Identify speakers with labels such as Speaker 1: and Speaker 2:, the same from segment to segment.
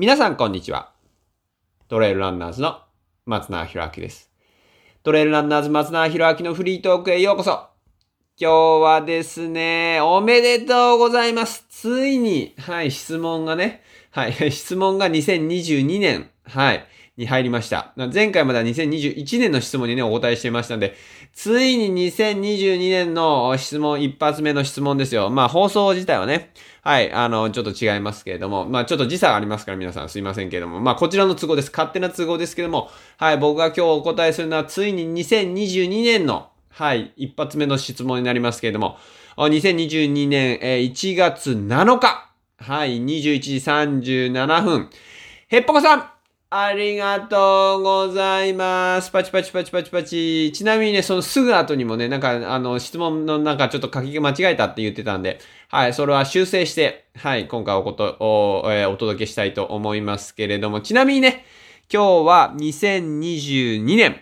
Speaker 1: 皆さんこんにちは。トレイルランナーズの松永博明です。トレイルランナーズ松永博明のフリートークへようこそ。今日はですね、おめでとうございます。ついに、はい、質問がね、はい、質問が2022年、はい、に入りました。前回までは2021年の質問にね、お答えしていましたので、ついに2022年の質問、一発目の質問ですよ。まあ、放送自体はね、はい、あの、ちょっと違いますけれども、まあ、ちょっと時差がありますから皆さんすいませんけれども、まあ、こちらの都合です。勝手な都合ですけれども、はい、僕が今日お答えするのは、ついに2022年の、はい、一発目の質問になりますけれども、2022年1月7日、はい、21時37分、へっぽこさんありがとうございます。パチパチパチパチパチ。ちなみにね、そのすぐ後にもね、なんか、あの、質問のなんかちょっと書き間違えたって言ってたんで、はい、それは修正して、はい、今回おこと、お、えー、お届けしたいと思いますけれども、ちなみにね、今日は2022年、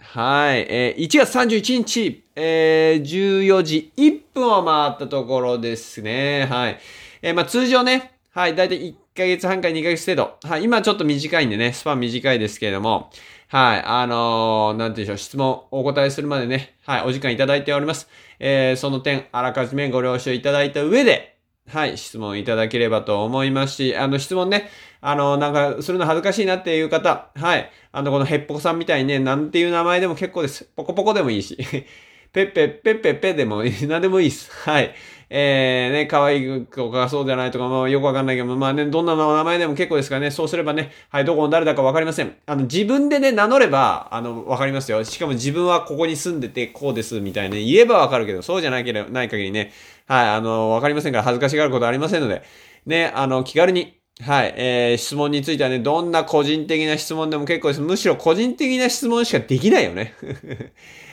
Speaker 1: はい、えー、1月31日、えー、14時1分を回ったところですね。はい。えー、まあ通常ね、はい、だいたい1ヶ月半から2ヶ月程度。はい、今ちょっと短いんでね、スパン短いですけれども、はい、あのー、なんていうんでしょう、質問お答えするまでね、はい、お時間いただいております。えー、その点、あらかじめご了承いただいた上で、はい、質問いただければと思いますし、あの、質問ね、あの、なんか、するの恥ずかしいなっていう方、はい、あの、このヘッポコさんみたいにね、なんていう名前でも結構です。ポコポコでもいいし、ペッペッペッペッペでもいい、なんでもいいです。はい。えー、ね、可愛い子かそうじゃないとか、まあよくわかんないけど、まあね、どんな名前でも結構ですからね、そうすればね、はい、どこの誰だかわかりません。あの、自分でね、名乗れば、あの、わかりますよ。しかも自分はここに住んでて、こうです、みたいなね、言えばわかるけど、そうじゃないけど、ない限りね、はい、あの、わかりませんから恥ずかしがることありませんので、ね、あの、気軽に、はい、えー、質問についてはね、どんな個人的な質問でも結構です。むしろ個人的な質問しかできないよね。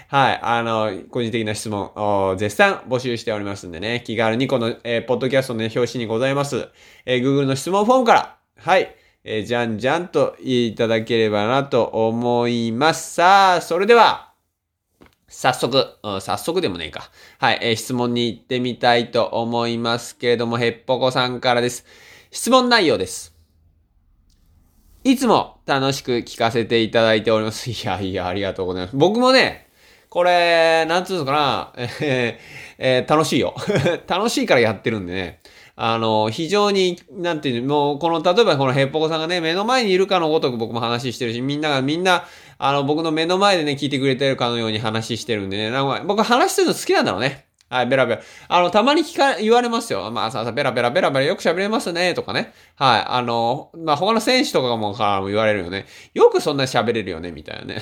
Speaker 1: はい。あの、個人的な質問を絶賛募集しておりますんでね、気軽にこの、えー、ポッドキャストの、ね、表紙にございます、えー、Google の質問フォームから、はい、えー、じゃんじゃんといただければなと思います。さあ、それでは、早速、うん、早速でもねえか。はい、えー、質問に行ってみたいと思いますけれども、へっぽこさんからです。質問内容です。いつも楽しく聞かせていただいております。いやいや、ありがとうございます。僕もね、これ、なんつうのかな、え ーえー、楽しいよ。楽しいからやってるんでね。あの、非常に、なんていうの、もう、この、例えばこのヘッポコさんがね、目の前にいるかのごとく僕も話してるし、みんながみんな、あの、僕の目の前でね、聞いてくれてるかのように話してるんでね、なんか僕話してるの好きなんだろうね。はい、ベラベラ。あの、たまに聞か、言われますよ。まあ、さ、さ、ベラベラベラベラよく喋れますね、とかね。はい、あの、まあ、他の選手とかもからも言われるよね。よくそんな喋れるよね、みたいなね。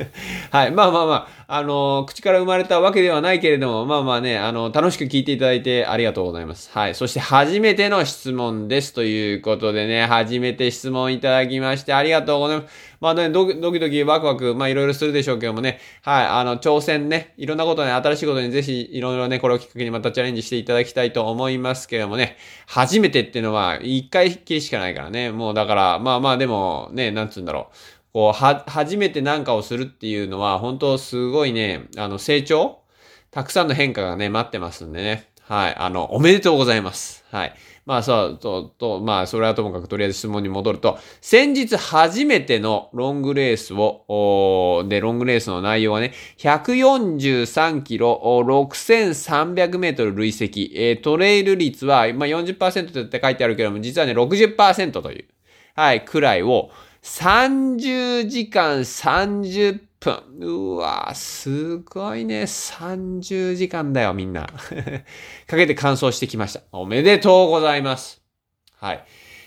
Speaker 1: はい、まあまあまあ、あの、口から生まれたわけではないけれども、まあまあね、あの、楽しく聞いていただいてありがとうございます。はい、そして初めての質問です。ということでね、初めて質問いただきましてありがとうございます。まあね、ドキドキワクワク、まあいろいろするでしょうけどもね、はい、あの、挑戦ね、いろんなことね、新しいことにぜひいろいろね、これをきっかけにまたチャレンジしていただきたいと思いますけどもね、初めてっていうのは一回きりしかないからね、もうだから、まあまあでもね、なんつうんだろう。こう、は、初めて何かをするっていうのは、本当すごいね、あの、成長？たくさんの変化がね、待ってますんでね。はい。あの、おめでとうございます。はい。まあそう、と、と、まあそれはともかくとりあえず質問に戻ると、先日初めてのロングレースを、で、ロングレースの内容はね、143キロ、6300メートル累積、えー、トレイル率は、まあ40%って書いてあるけども、実はね、60%という、はい、くらいを、30時間30分。うわすごいね。30時間だよ、みんな。かけて完走してきました。おめでとうございます。はい。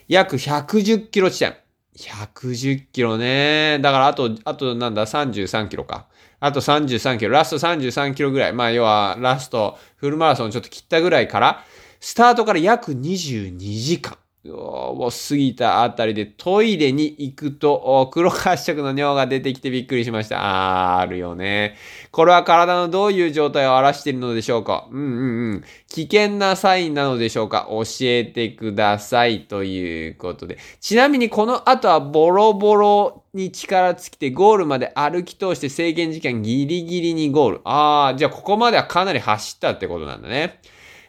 Speaker 1: 約110キロ地点。110キロね。だからあと、あとなんだ、33キロか。あと33キロ。ラスト33キロぐらい。まあ要はラストフルマラソンちょっと切ったぐらいから、スタートから約22時間。を過ぎたあたりでトイレに行くと黒褐色の尿が出てきてびっくりしました。あー、あるよね。これは体のどういう状態を表しているのでしょうか？うんうんうん。危険なサインなのでしょうか？教えてください。ということで。ちなみにこの後はボロボロに力尽きてゴールまで歩き通して制限時間ギリギリにゴール。あー、じゃあここまではかなり走ったってことなんだね。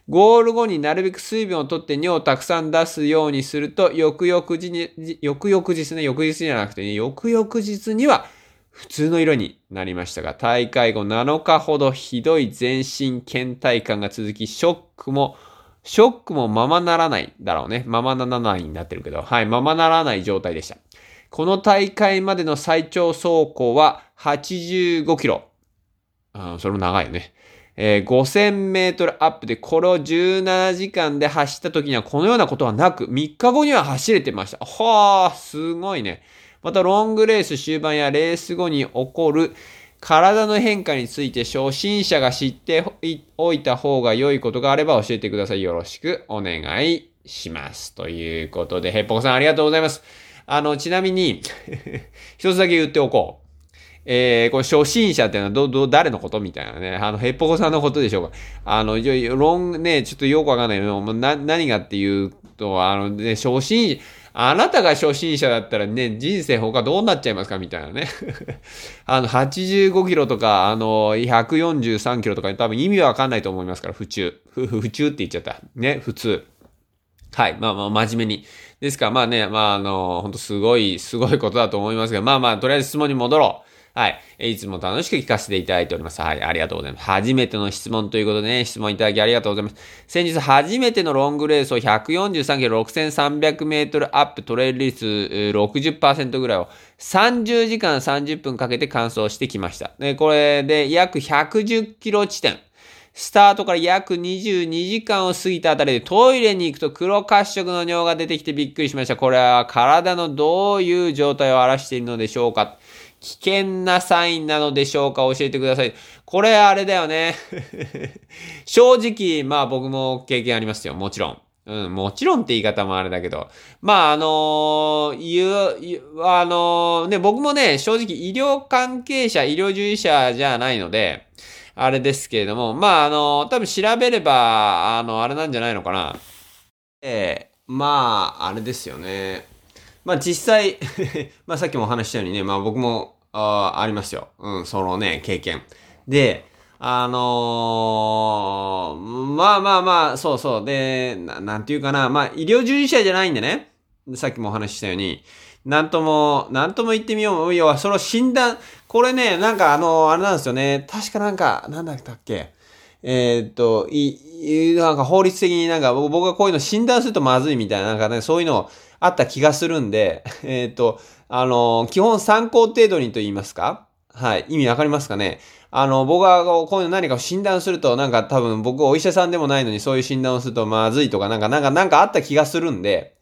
Speaker 1: ゴール後になるべく水分を取って尿をたくさん出すようにすると、翌々日に、翌々日ね、翌日じゃなくてね、翌々日には普通の色になりましたが、大会後7日ほどひどい全身倦怠感が続き、ショックも、ショックもままならないだろうね。ままならないになってるけど、はい、ままならない状態でした。この大会までの最長走行は85キロ。あそれも長いよね。えー、5000メートルアップで、これを17時間で走った時にはこのようなことはなく、3日後には走れてました。はあ、すごいね。また、ロングレース終盤やレース後に起こる体の変化について初心者が知っておいた方が良いことがあれば教えてください。よろしくお願いします。ということで、ヘッポコさんありがとうございます。あの、ちなみに 一つだけ言っておこう。えー、これ初心者っていうのはど、ど、誰のことみたいなね。あの、ヘッポコさんのことでしょうか。あの、ロン、ね、ちょっとよくわかんないけど、な、何がっていうと、あの、ね、初心、あなたが初心者だったらね、人生他どうなっちゃいますかみたいなね。あの、85キロとか、あの、143キロとか多分意味わかんないと思いますから、普通。ふ、ふ、普通って言っちゃった。ね、普通。はい。まあまあ、真面目に。ですから、まあね、まああの、本当すごい、すごいことだと思いますが、まあまあ、とりあえず質問に戻ろう。はい。いつも楽しく聞かせていただいております。はい。ありがとうございます。初めての質問ということでね、質問いただきありがとうございます。先日初めてのロングレースを143キロ6300メートルアップトレイル率60%ぐらいを30時間30分かけて完走してきました。で、これで約110キロ地点。スタートから約22時間を過ぎたあたりでトイレに行くと黒褐色の尿が出てきてびっくりしました。これは体のどういう状態を表しているのでしょうか？危険なサインなのでしょうか？教えてください。これあれだよね。正直、まあ僕も経験ありますよ。もちろん。うん、もちろんって言い方もあれだけど。まあ、あのー、言う、あのー、ね、僕もね、正直医療関係者、医療従事者じゃないので、あれですけれども、まあ、あのー、多分調べれば、あの、あれなんじゃないのかな。ええまあ、あれですよね。まあ実際 まあさっきもお話したようにね、まあ僕もあありますよ。うん、そのね、経験。で、あのー、まあまあまあ、そうそう。で、ななんていうかな。まあ、医療従事者じゃないんでね。さっきもお話ししたように、なんとも、なんとも言ってみよう。要は、その診断、これね、なんかあの、あれなんですよね。確かなんか、なんだったっけ。えー、っと、い、なんか法律的になんか僕がこういうの診断するとまずいみたいな、なんかね、そういうのあった気がするんで、えっ、と、あの、基本参考程度にと言いますか？はい。意味わかりますかね？あの、僕がこういうの何かを診断すると、なんか多分僕お医者さんでもないのにそういう診断をするとまずいとか、なんか、なんか、なんかあった気がするんで、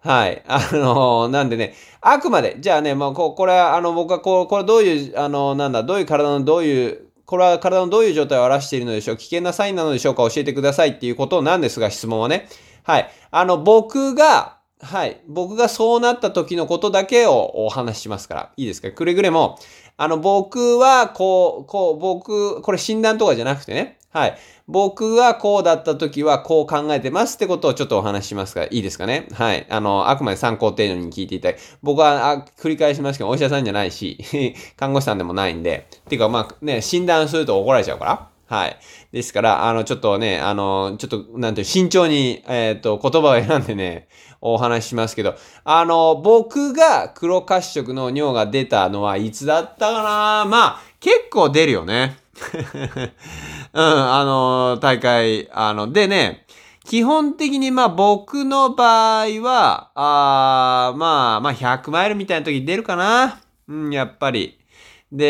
Speaker 1: はい。あの、なんでね、あくまで、じゃあね、まあ、ここれは、あの、僕はこう、これどういう、あの、なんだ、どういう体のどういう、これは体のどういう状態を表しているのでしょう危険なサインなのでしょうか教えてくださいっていうことなんですが、質問はね。はい。あの、僕が、はい。僕がそうなった時のことだけをお話ししますから。いいですか？くれぐれも、あの、僕は、こう、こう、僕、これ診断とかじゃなくてね。はい。僕はこうだった時はこう考えてますってことをちょっとお話ししますから、いいですかね？はい。あの、あくまで参考程度に聞いていただき、僕は、あ、繰り返しますけど、お医者さんじゃないし、看護師さんでもないんで、ていうか、まあ、ね、診断すると怒られちゃうから。はい。ですから、あの、ちょっとね、あの、ちょっと、なんていう、慎重に、えっ、ー、と、言葉を選んでね、お話ししますけど、あの、僕が黒褐色の尿が出たのはいつだったかな？まあ、結構出るよね。うん、あの、大会、あの、でね、基本的にまあ僕の場合は、あまあ、まあ100マイルみたいな時出るかな。うん、やっぱり。で、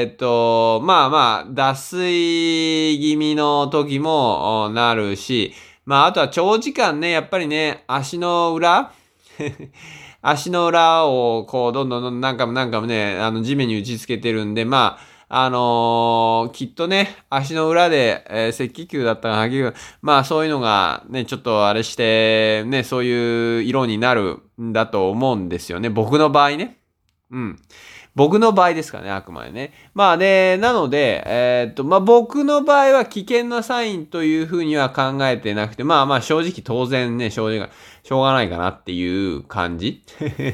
Speaker 1: えー、っと、まあまあ、脱水気味の時もなるし、まああとは長時間ね、やっぱりね、足の裏 足の裏をこう、どんどんどん何回も何回もね、あの地面に打ち付けてるんで、まあ、あのー、きっとね、足の裏で、えー、赤球だったか、白球、まあそういうのがね、ちょっとあれして、ね、そういう色になるんだと思うんですよね。僕の場合ね。うん。僕の場合ですからね、あくまでね。まあね、なので、えー、っと、まあ僕の場合は危険なサインというふうには考えてなくて、まあまあ正直当然ね、正直、しょうがないかなっていう感じ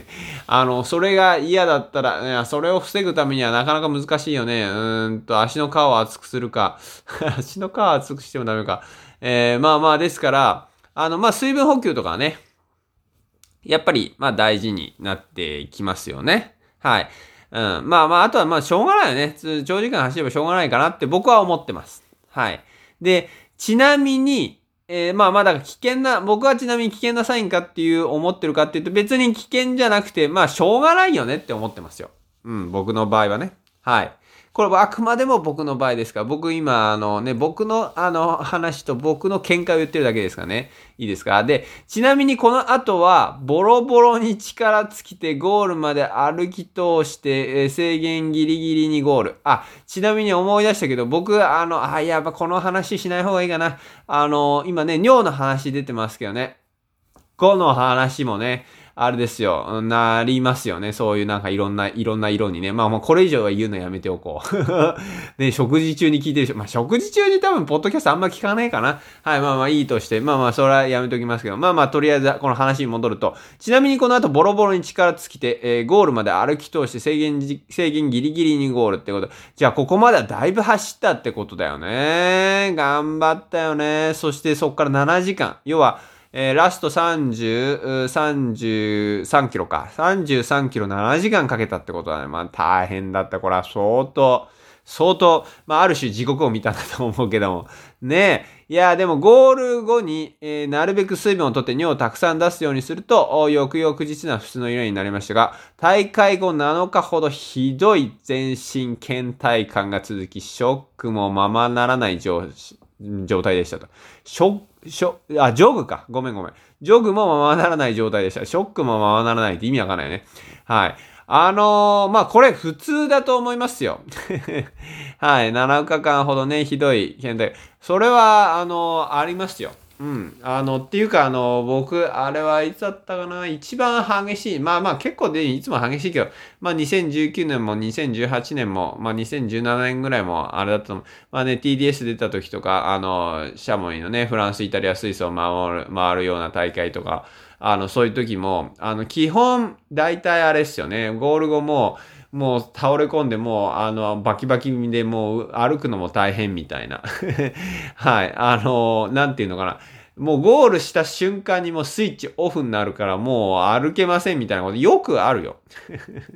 Speaker 1: あの、それが嫌だったら、それを防ぐためにはなかなか難しいよね。うんと、足の皮を厚くするか。足の皮を厚くしてもダメか。えー、まあまあ、ですから、あの、まあ水分補給とかね、やっぱり、まあ大事になってきますよね。はい。うん。まあまあ、あとはまあしょうがないよね。長時間走ればしょうがないかなって僕は思ってます。はい。で、ちなみに、えー、まあまあだから危険な、僕はちなみに危険なサインかっていう思ってるかっていうと別に危険じゃなくて、まあしょうがないよねって思ってますよ。うん、僕の場合はね。はい。これはあくまでも僕の場合ですから、僕今、あのね、僕のあの話と僕の見解を言ってるだけですからね。いいですか？で、ちなみにこの後は、ボロボロに力尽きてゴールまで歩き通して、え制限ギリギリにゴール。あ、ちなみに思い出したけど、僕、あの、あ、やっぱこの話しない方がいいかな。あの、今ね、尿の話出てますけどね。5の話もね、あれですよ、なりますよね。そういうなんかいろんな、いろんな色にね。まあもうこれ以上は言うのやめておこう。ね、食事中に聞いてる人、まあ食事中に多分ポッドキャストあんま聞かないかな。はい、まあまあいいとして、まあまあそれはやめときますけど、まあまあとりあえずこの話に戻ると、ちなみにこの後ボロボロに力尽きて、えー、ゴールまで歩き通して制限、制限ギリギリにゴールってこと。じゃあここまではだいぶ走ったってことだよね。頑張ったよね。そしてそっから7時間。要は、えー、ラスト30、33キロか。33キロ7時間かけたってことだね。まあ大変だった。これは相当、相当、まあある種地獄を見たんだと思うけども。ねえ。いや、でもゴール後に、えー、なるべく水分をとって尿をたくさん出すようにすると、翌々日な普通の色になりましたが、大会後7日ほどひどい全身倦怠感が続き、ショックもままならない状態でしたと。ショッしょ、あ、ジョグか。ごめんごめん。ジョグもままならない状態でした。ショックもままならないって意味わかんないよね。はい。あのー、まあ、これ普通だと思いますよ。はい。7日間ほどね、ひどい倦怠。それは、あのー、ありますよ。うん。あの、っていうか、あの、僕、あれはいつだったかな？一番激しい。まあまあ結構で、いつも激しいけど、まあ2019年も2018年も、まあ2017年ぐらいもあれだったの。まあね、TDS 出た時とか、あの、シャモニのね、フランス、イタリア、スイスを回る、回るような大会とか、あの、そういう時も、あの、基本、大体あれですよね。ゴール後も、もう倒れ込んでもう、あの、バキバキでもう歩くのも大変みたいな。はい。あの、なんていうのかな。もうゴールした瞬間にもうスイッチオフになるからもう歩けませんみたいなことよくあるよ。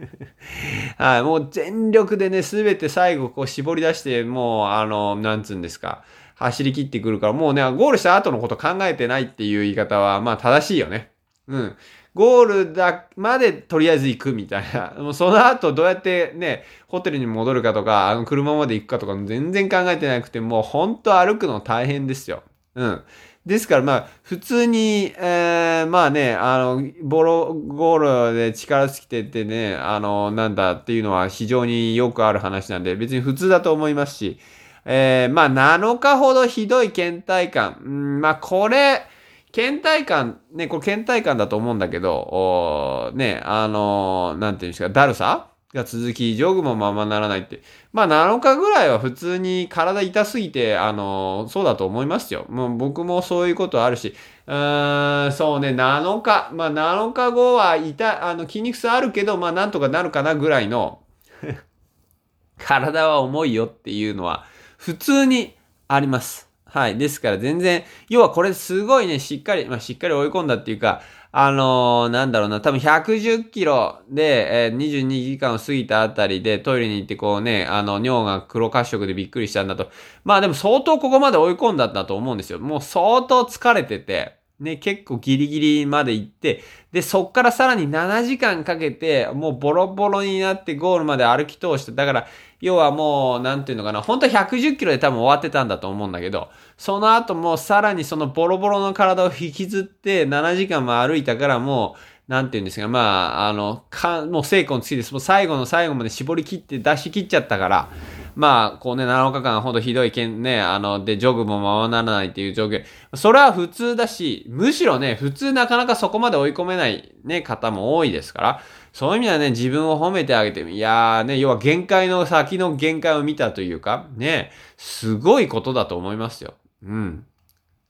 Speaker 1: はい。もう全力でね、すべて最後こう絞り出して、もうあの、なんつうんですか。走り切ってくるから、もうね、ゴールした後のこと考えてないっていう言い方は、まあ正しいよね。うん。ゴールだまでとりあえず行くみたいな。もうその後どうやってね、ホテルに戻るかとか、あの車まで行くかとか全然考えてなくて、もうほんと歩くの大変ですよ。うん。ですからまあ、普通に、えー、まあね、あの、ボロ、ゴールで力尽きててね、あの、なんだっていうのは非常によくある話なんで、別に普通だと思いますし、えー、まあ7日ほどひどい倦怠感。うん、まあこれ、倦怠感、ね、これ倦怠感だと思うんだけど、おね、あのー、なんていうんですか、だるさが続き、ジョグもままならないって。まあ、7日ぐらいは普通に体痛すぎて、あのー、そうだと思いますよ。もう僕もそういうことあるし、うーん、そうね、7日、まあ、7日後は痛、あの、筋肉痛あるけど、まあ、なんとかなるかなぐらいの 体は重いよっていうのは、普通にあります。はい。ですから全然、要はこれすごいね、しっかり、まあ、しっかり追い込んだっていうか、あのー、なんだろうな、多分110キロで、えー、22時間を過ぎたあたりでトイレに行ってこうね、あの、尿が黒褐色でびっくりしたんだと。まあでも相当ここまで追い込んだんだと思うんですよ。もう相当疲れてて、ね、結構ギリギリまで行って、で、そっからさらに7時間かけて、もうボロボロになってゴールまで歩き通して、だから、要はもう、なんていうのかな、本当は110キロで多分終わってたんだと思うんだけど、その後もさらにそのボロボロの体を引きずって7時間も歩いたからもう、なんていうんですか、まあ、あの、か、もう成功の次です。もう最後の最後まで絞り切って出し切っちゃったから、まあ、こうね、7日間ほんとひどいけんね、あの、で、ジョグもままならないっていう状況。それは普通だし、むしろね、普通なかなかそこまで追い込めないね、方も多いですから、そういう意味ではね、自分を褒めてあげて、いやーね、要は限界の先の限界を見たというか、ね、すごいことだと思いますよ。うん。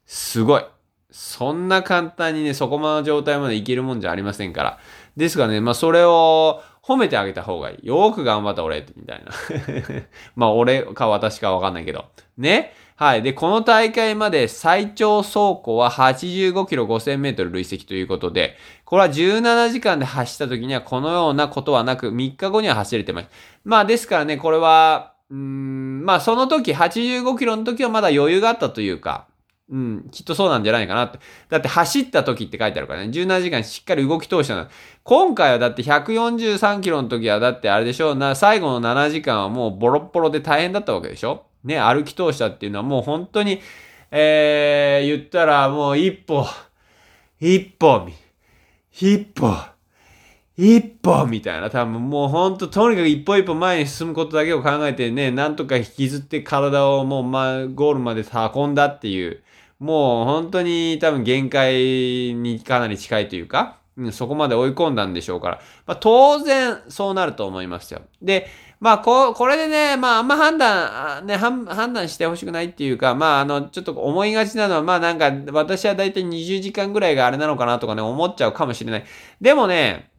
Speaker 1: すごい。そんな簡単にね、そこまで状態までいけるもんじゃありませんから。ですかね、まあそれを褒めてあげた方がいい。よく頑張った俺、みたいな。まあ俺か私かわかんないけど。ね。はい。で、この大会まで最長走行は85キロ5000メートル累積ということで、これは17時間で走った時にはこのようなことはなく、3日後には走れてます。まあですからね、これは、うん、まあその時、85キロの時はまだ余裕があったというか、うん、きっとそうなんじゃないかなって。だって走った時って書いてあるからね。17時間しっかり動き通したの。今回はだって143キロの時はだってあれでしょな、最後の7時間はもうボロッボロで大変だったわけでしょね、歩き通したっていうのはもう本当に、えー、言ったらもう一歩、一歩、一歩、一歩みたいな、多分もうほんと、とにかく一歩一歩前に進むことだけを考えてね、なんとか引きずって体をもう、ま、ゴールまで運んだっていう、もう本当に多分限界にかなり近いというか、うん、そこまで追い込んだんでしょうから、まあ、当然そうなると思いますよ。で、まあ、こ、これでね、まあ、あんま判断、ね、判断してほしくないっていうか、まあ、あの、ちょっと思いがちなのは、まあ、なんか、私はだいたい20時間ぐらいがあれなのかなとかね、思っちゃうかもしれない。でもね、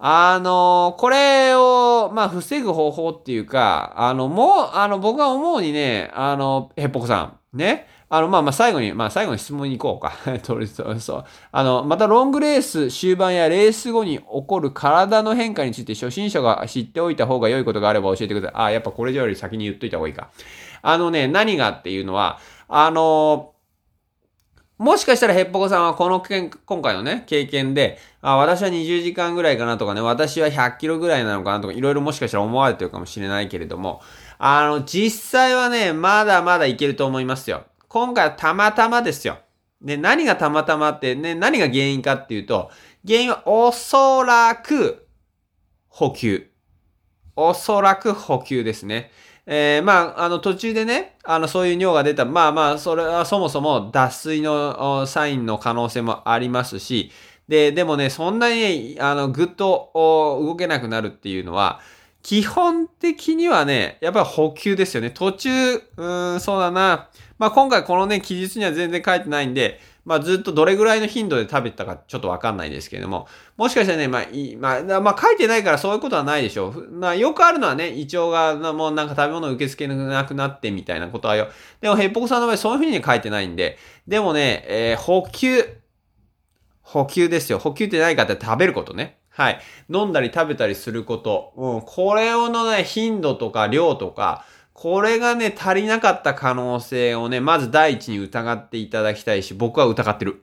Speaker 1: あの、これを、まあ、防ぐ方法っていうか、あの、もう、あの、僕は思うにね、あの、へっぽこさん、ね、あの、まあまあ最後に、まあ最後に質問に行こうか。とりあえず、そう。あの、またロングレース終盤やレース後に起こる体の変化について初心者が知っておいた方が良いことがあれば教えてください。あ、やっぱこれより先に言っといた方がいいか。あのね、何がっていうのは、あの、もしかしたらヘッポコさんはこの件、今回のね、経験で、あ、私は20時間ぐらいかなとかね、私は100キロぐらいなのかなとか、いろいろもしかしたら思われてるかもしれないけれども、あの、実際はね、まだまだいけると思いますよ。今回はたまたまですよ。で、何がたまたまってね、何が原因かっていうと、原因はおそらく補給。おそらく補給ですね。えー、まあ、あの、途中でね、あの、そういう尿が出た。まあまあ、それはそもそも脱水のサインの可能性もありますし、で、でもね、そんなに、あの、ぐっと動けなくなるっていうのは、基本的にはね、やっぱり補給ですよね。途中、うーん、そうだな。まあ今回このね、記述には全然書いてないんで、まあずっとどれぐらいの頻度で食べたかちょっとわかんないですけれども、もしかしたらね、まあい、まあ、まあ書いてないからそういうことはないでしょう。まあよくあるのはね、胃腸がもうなんか食べ物を受け付けなくなってみたいなことはよ。でもヘッポコさんの場合そういうふうに書いてないんで、でもね、えー、補給、補給ですよ。補給って何かって食べることね。はい。飲んだり食べたりすること。うん。これをのね、頻度とか量とか、これがね、足りなかった可能性をね、まず第一に疑っていただきたいし、僕は疑ってる。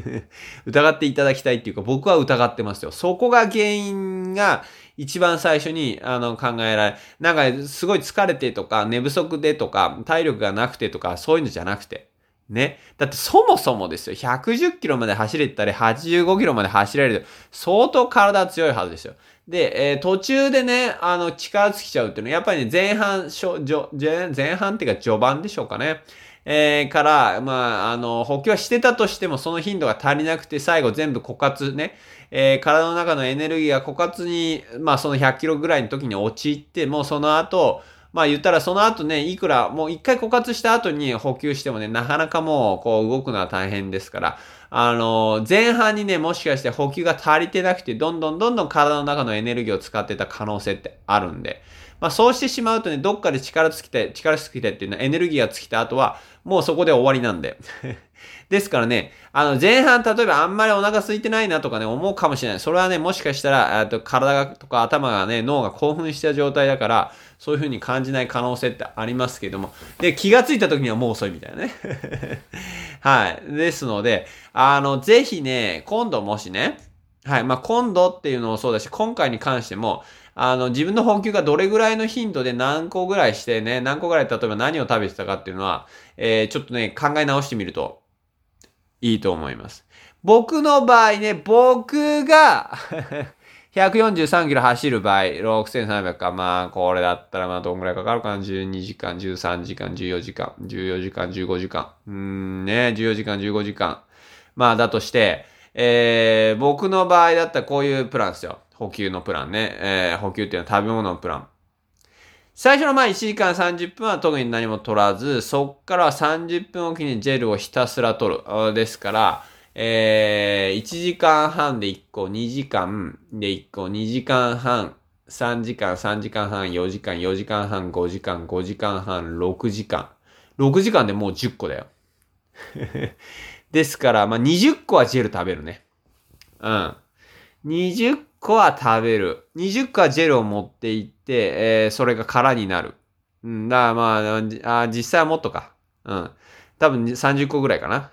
Speaker 1: 疑っていただきたいっていうか、僕は疑ってますよ。そこが原因が一番最初にあの考えられ、なんかすごい疲れてとか、寝不足でとか、体力がなくてとか、そういうのじゃなくて。ね。だってそもそもですよ、110キロまで走れたり、85キロまで走れる。相当体強いはずですよ。で、えー、途中でね、あの、力尽きちゃうっていうのは、やっぱりね、前半、しょ、じょ、前半っていうか序盤でしょうかね。えー、から、まあ、あの、補給はしてたとしても、その頻度が足りなくて、最後全部枯渇ね、えー、体の中のエネルギーが枯渇に、まあ、その100キロぐらいの時に陥って、もうその後、まあ言ったらその後ね、いくら、もう一回枯渇した後に補給してもね、なかなかもう、こう動くのは大変ですから、あの、前半にね、もしかして補給が足りてなくて、どんどんどんどん体の中のエネルギーを使ってた可能性ってあるんで、まあそうしてしまうとね、どっかで力尽きて、力尽きてっていうのはエネルギーが尽きた後は、もうそこで終わりなんで。ですからね、あの、前半、例えばあんまりお腹空いてないなとかね、思うかもしれない。それはね、もしかしたら、と体がとか頭がね、脳が興奮した状態だから、そういう風に感じない可能性ってありますけども。で、気がついた時にはもう遅いみたいなね。はい。ですので、あの、ぜひね、今度もしね、はい。まあ、今度っていうのもそうだし、今回に関しても、あの、自分の補給がどれぐらいの頻度で何個ぐらいしてね、何個ぐらい例えば何を食べてたかっていうのは、えー、ちょっとね、考え直してみるといいと思います。僕の場合ね、僕が143キロ走る場合、6300か。まあ、これだったら、まあ、どんぐらいかかるかな ?12 時間、13時間、14時間、14時間、15時間。うーん、ね、14時間、15時間。まあ、だとして、えー、僕の場合だったらこういうプランですよ。補給のプランね。えー、補給っていうのは食べ物のプラン。最初のまあ1時間30分は特に何も取らず、そっからは30分おきにジェルをひたすら取る。ですから、えー、1時間半で1個、2時間で1個、2時間半、3時間、3時間半、4時間、4時間半、5時間、5時間半、6時間。6時間でもう10個だよ。ですから、まあ、20個はジェル食べるね。うん。20個は食べる。20個はジェルを持って行って、えー、それが空になる。うん、だからまあ、あ実際はもっとか。うん。多分30個ぐらいかな。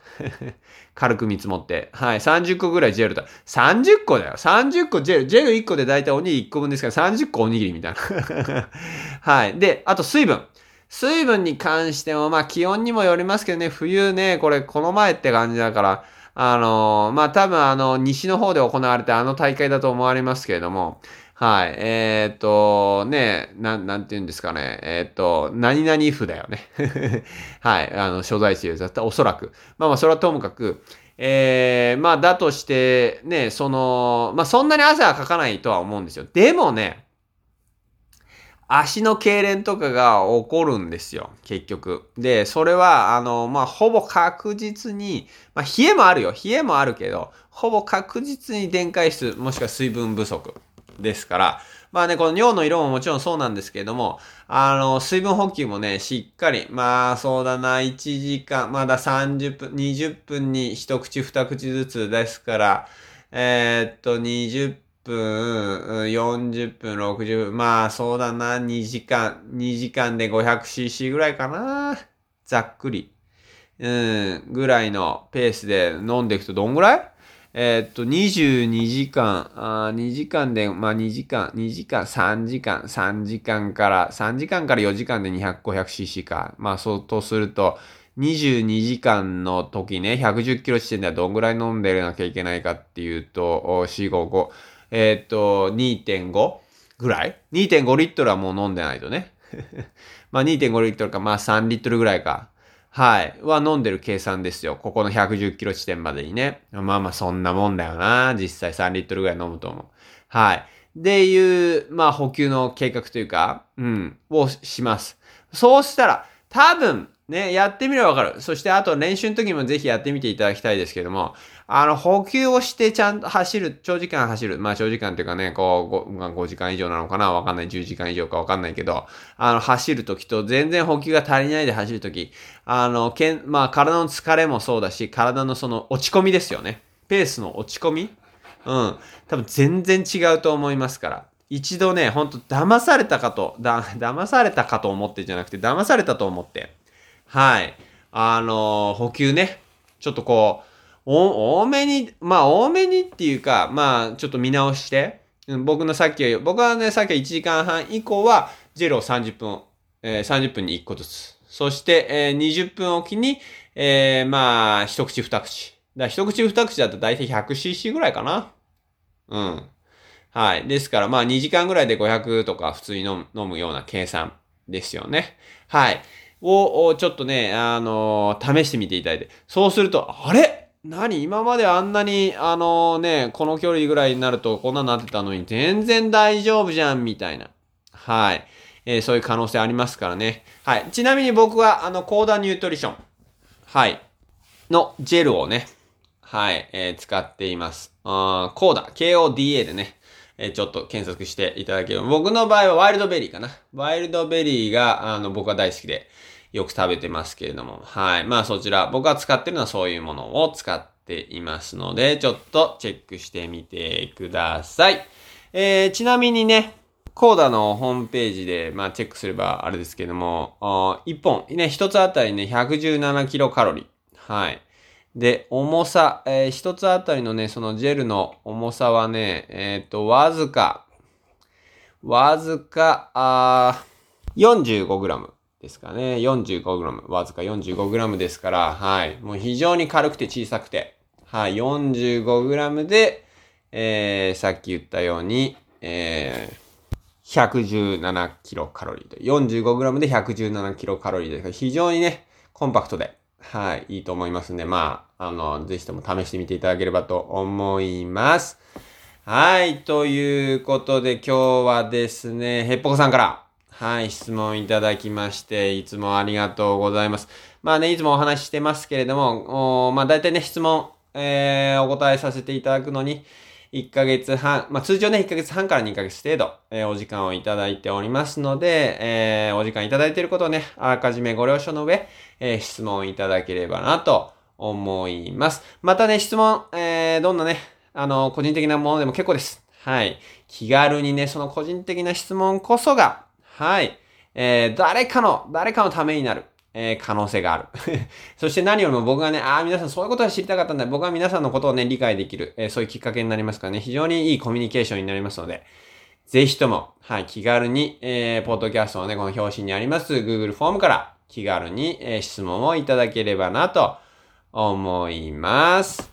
Speaker 1: 軽く見積もって。はい。30個ぐらいジェルだ。30個だよ。30個ジェル。ジェル1個でだいたいおにぎり1個分ですから30個おにぎりみたいな。はい。で、あと水分。水分に関しても、まあ気温にもよりますけどね、冬ね、これこの前って感じだから、あのまあ多分あの、西の方で行われたあの大会だと思われますけれども、はい。えー、っと、ね、なん、なんて言うんですかね。えー、っと、何々府だよね。はい。あの、所在地だったらおそらく。まあまあ、それはともかく、えー、まあ、だとして、ね、その、まあ、そんなに汗はかかないとは思うんですよ。でもね、足の痙攣とかが起こるんですよ、結局。で、それは、あの、まあ、ほぼ確実に、まあ、冷えもあるよ。冷えもあるけど、ほぼ確実に電解質、もしくは水分不足。ですから、まあね、この尿の色ももちろんそうなんですけれども、あの、水分補給もね、しっかり、まあそうだな、1時間、まだ30分、20分に一口二口ずつですから、えー、っと、20分、40分、60分、まあそうだな、2時間、2時間で 500cc ぐらいかな。ざっくり。うん、ぐらいのペースで飲んでいくとどんぐらい？えー、っと、22時間、あ2時間で、まあ2時間、2時間、3時間、3時間から、3時間から4時間で200、500cc か。まあそうとすると、22時間の時ね、110キロ地点ではどんぐらい飲んでなきゃいけないかっていうと、4、5、5、えー、っと、2.5ぐらい ?2.5 リットルはもう飲んでないとね。まあ2.5リットルか、まあ3リットルぐらいか。はい。は飲んでる計算ですよ。ここの110キロ地点までにね。まあまあそんなもんだよな。実際3リットルぐらい飲むと思う。はい。でいう、まあ補給の計画というか、うん、をします。そうしたら、多分、ね、やってみればわかる。そしてあと練習の時もぜひやってみていただきたいですけども、あの、補給をしてちゃんと走る、長時間走る。まあ長時間っていうかね、こう 5, 5時間以上なのかな？わかんない。10時間以上かわかんないけど、あの、走る時と全然補給が足りないで走る時、あの、けん、まあ体の疲れもそうだし、体のその落ち込みですよね。ペースの落ち込み？うん。多分全然違うと思いますから。一度ね、ほんと騙されたかと、だ、騙されたかと思ってじゃなくて、騙されたと思って。はい。あのー、補給ね。ちょっとこう、お多めに、まあ多めにっていうか、まあちょっと見直して、僕のさっき、僕はね、さっき1時間半以降は、ジェルを30分、えー、30分に1個ずつ。そして、えー、20分おきに、えー、まあ、一口二口。だ一口二口だと大体 100cc ぐらいかな。うん。はい。ですから、まあ2時間ぐらいで500とか普通に飲むような計算ですよね。はい。を、ちょっとね、あのー、試してみていただいて。そうすると、あれ？何今まであんなに、あの、ね、この距離ぐらいになるとこんなになってたのに全然大丈夫じゃん、みたいな。はい。えー、そういう可能性ありますからね。はい。ちなみに僕は、あの、コーダニュートリション。はい。のジェルをね、はい、えー、使っています。あコーダ、KODA でね、えちょっと検索していただければ。僕の場合はワイルドベリーかな。ワイルドベリーが、あの、僕は大好きで、よく食べてますけれども。はい。まあそちら、僕が使ってるのはそういうものを使っていますので、ちょっとチェックしてみてください。えー、ちなみにね、コーダのホームページで、まあ、チェックすればあれですけども、1本、ね、1つあたりね、117キロカロリー。はい。で、重さ、えー、1つあたりのね、そのジェルの重さはね、えっ、ー、と、わずか、わずか、あ 45g ですかね。45g。わずか 45g ですから、はい。もう非常に軽くて小さくて、はい。45g で、えー、さっき言ったように、えー、117キロカロリーと、45g で117キロカロリーです非常にね、コンパクトで、はい、いいと思いますんで、まあ、あの、ぜひとも試してみていただければと思います。はい、ということで今日はですね、へっぽこさんから、はい、質問いただきまして、いつもありがとうございます。まあね、いつもお話ししてますけれども、おまあ大体ね、質問、えー、お答えさせていただくのに、1ヶ月半、まあ通常ね、1ヶ月半から2ヶ月程度、えー、お時間をいただいておりますので、えー、お時間いただいていることをね、あらかじめご了承の上、えー、質問いただければなと思います。またね、質問、えー、どんなね、あの、個人的なものでも結構です。はい。気軽にね、その個人的な質問こそが、はい。えー、誰かの、誰かのためになる。えー、可能性がある。そして何よりも僕がね、ああ、皆さんそういうことが知りたかったんだ。僕は皆さんのことをね、理解できる、えー、そういうきっかけになりますからね、非常にいいコミュニケーションになりますので、ぜひとも、はい、気軽に、えー、ポッドキャストのね、この表紙にあります Google フォームから気軽に、えー、質問をいただければなと思います。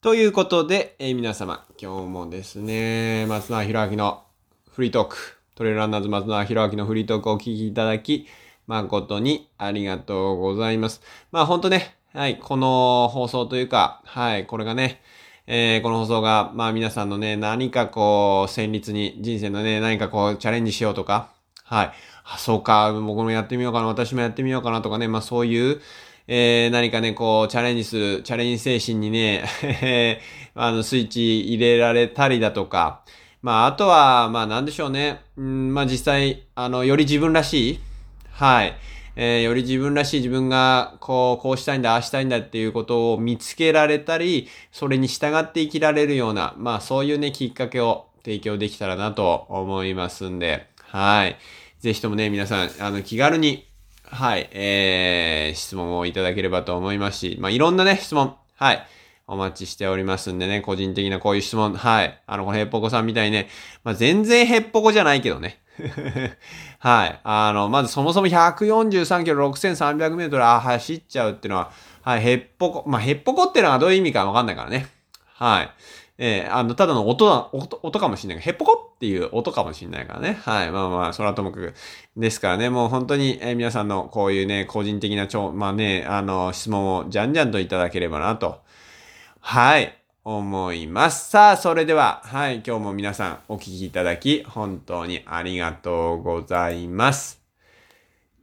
Speaker 1: ということで、えー、皆様、今日もですね、松永博明のフリートーク、トレランナーズ松永博明のフリートークをお聞きいただき、誠にありがとうございます。まあ本当ね、はい、この放送というか、はい、これがね、えー、この放送が、まあ皆さんのね、何かこう、戦慄に、人生のね、何かこう、チャレンジしようとか、はい、あ、そうか、僕もやってみようかな、私もやってみようかなとかね、まあそういう、えー、何かね、こう、チャレンジする、チャレンジ精神にね、あの、スイッチ入れられたりだとか、まあ、あとは、まあ、なんでしょうね。うん、まあ、実際、あの、より自分らしい、はい。えー、より自分らしい自分が、こう、こうしたいんだ、ああしたいんだっていうことを見つけられたり、それに従って生きられるような、まあそういうね、きっかけを提供できたらなと思いますんで、はい。ぜひともね、皆さん、あの、気軽に、はい、えー、質問をいただければと思いますし、まあいろんなね、質問、はい。お待ちしておりますんでね、個人的なこういう質問、はい。あの、このヘッポコさんみたいにね、まあ全然ヘッポコじゃないけどね。はい。あの、まずそもそも143キロ6300メートル走っちゃうっていうのは、はい、へっぽこ、まあ、へっぽこっていうのはどういう意味かわかんないからね。はい。えー、あの、ただの音だ、音、音かもしれないけど、へっぽこっていう音かもしれないからね。はい。まあまあ、それはともかく。ですからね、もう本当に、えー、皆さんのこういうね、個人的な超、まあね、あの、質問をじゃんじゃんといただければなと。はい。思います。さあ、それでは、はい、今日も皆さんお聞きいただき、本当にありがとうございます。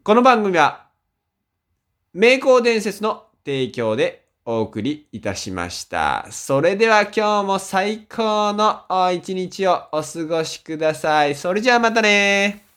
Speaker 1: この番組は、名工伝説の提供でお送りいたしました。それでは今日も最高の一日をお過ごしください。それじゃあまたね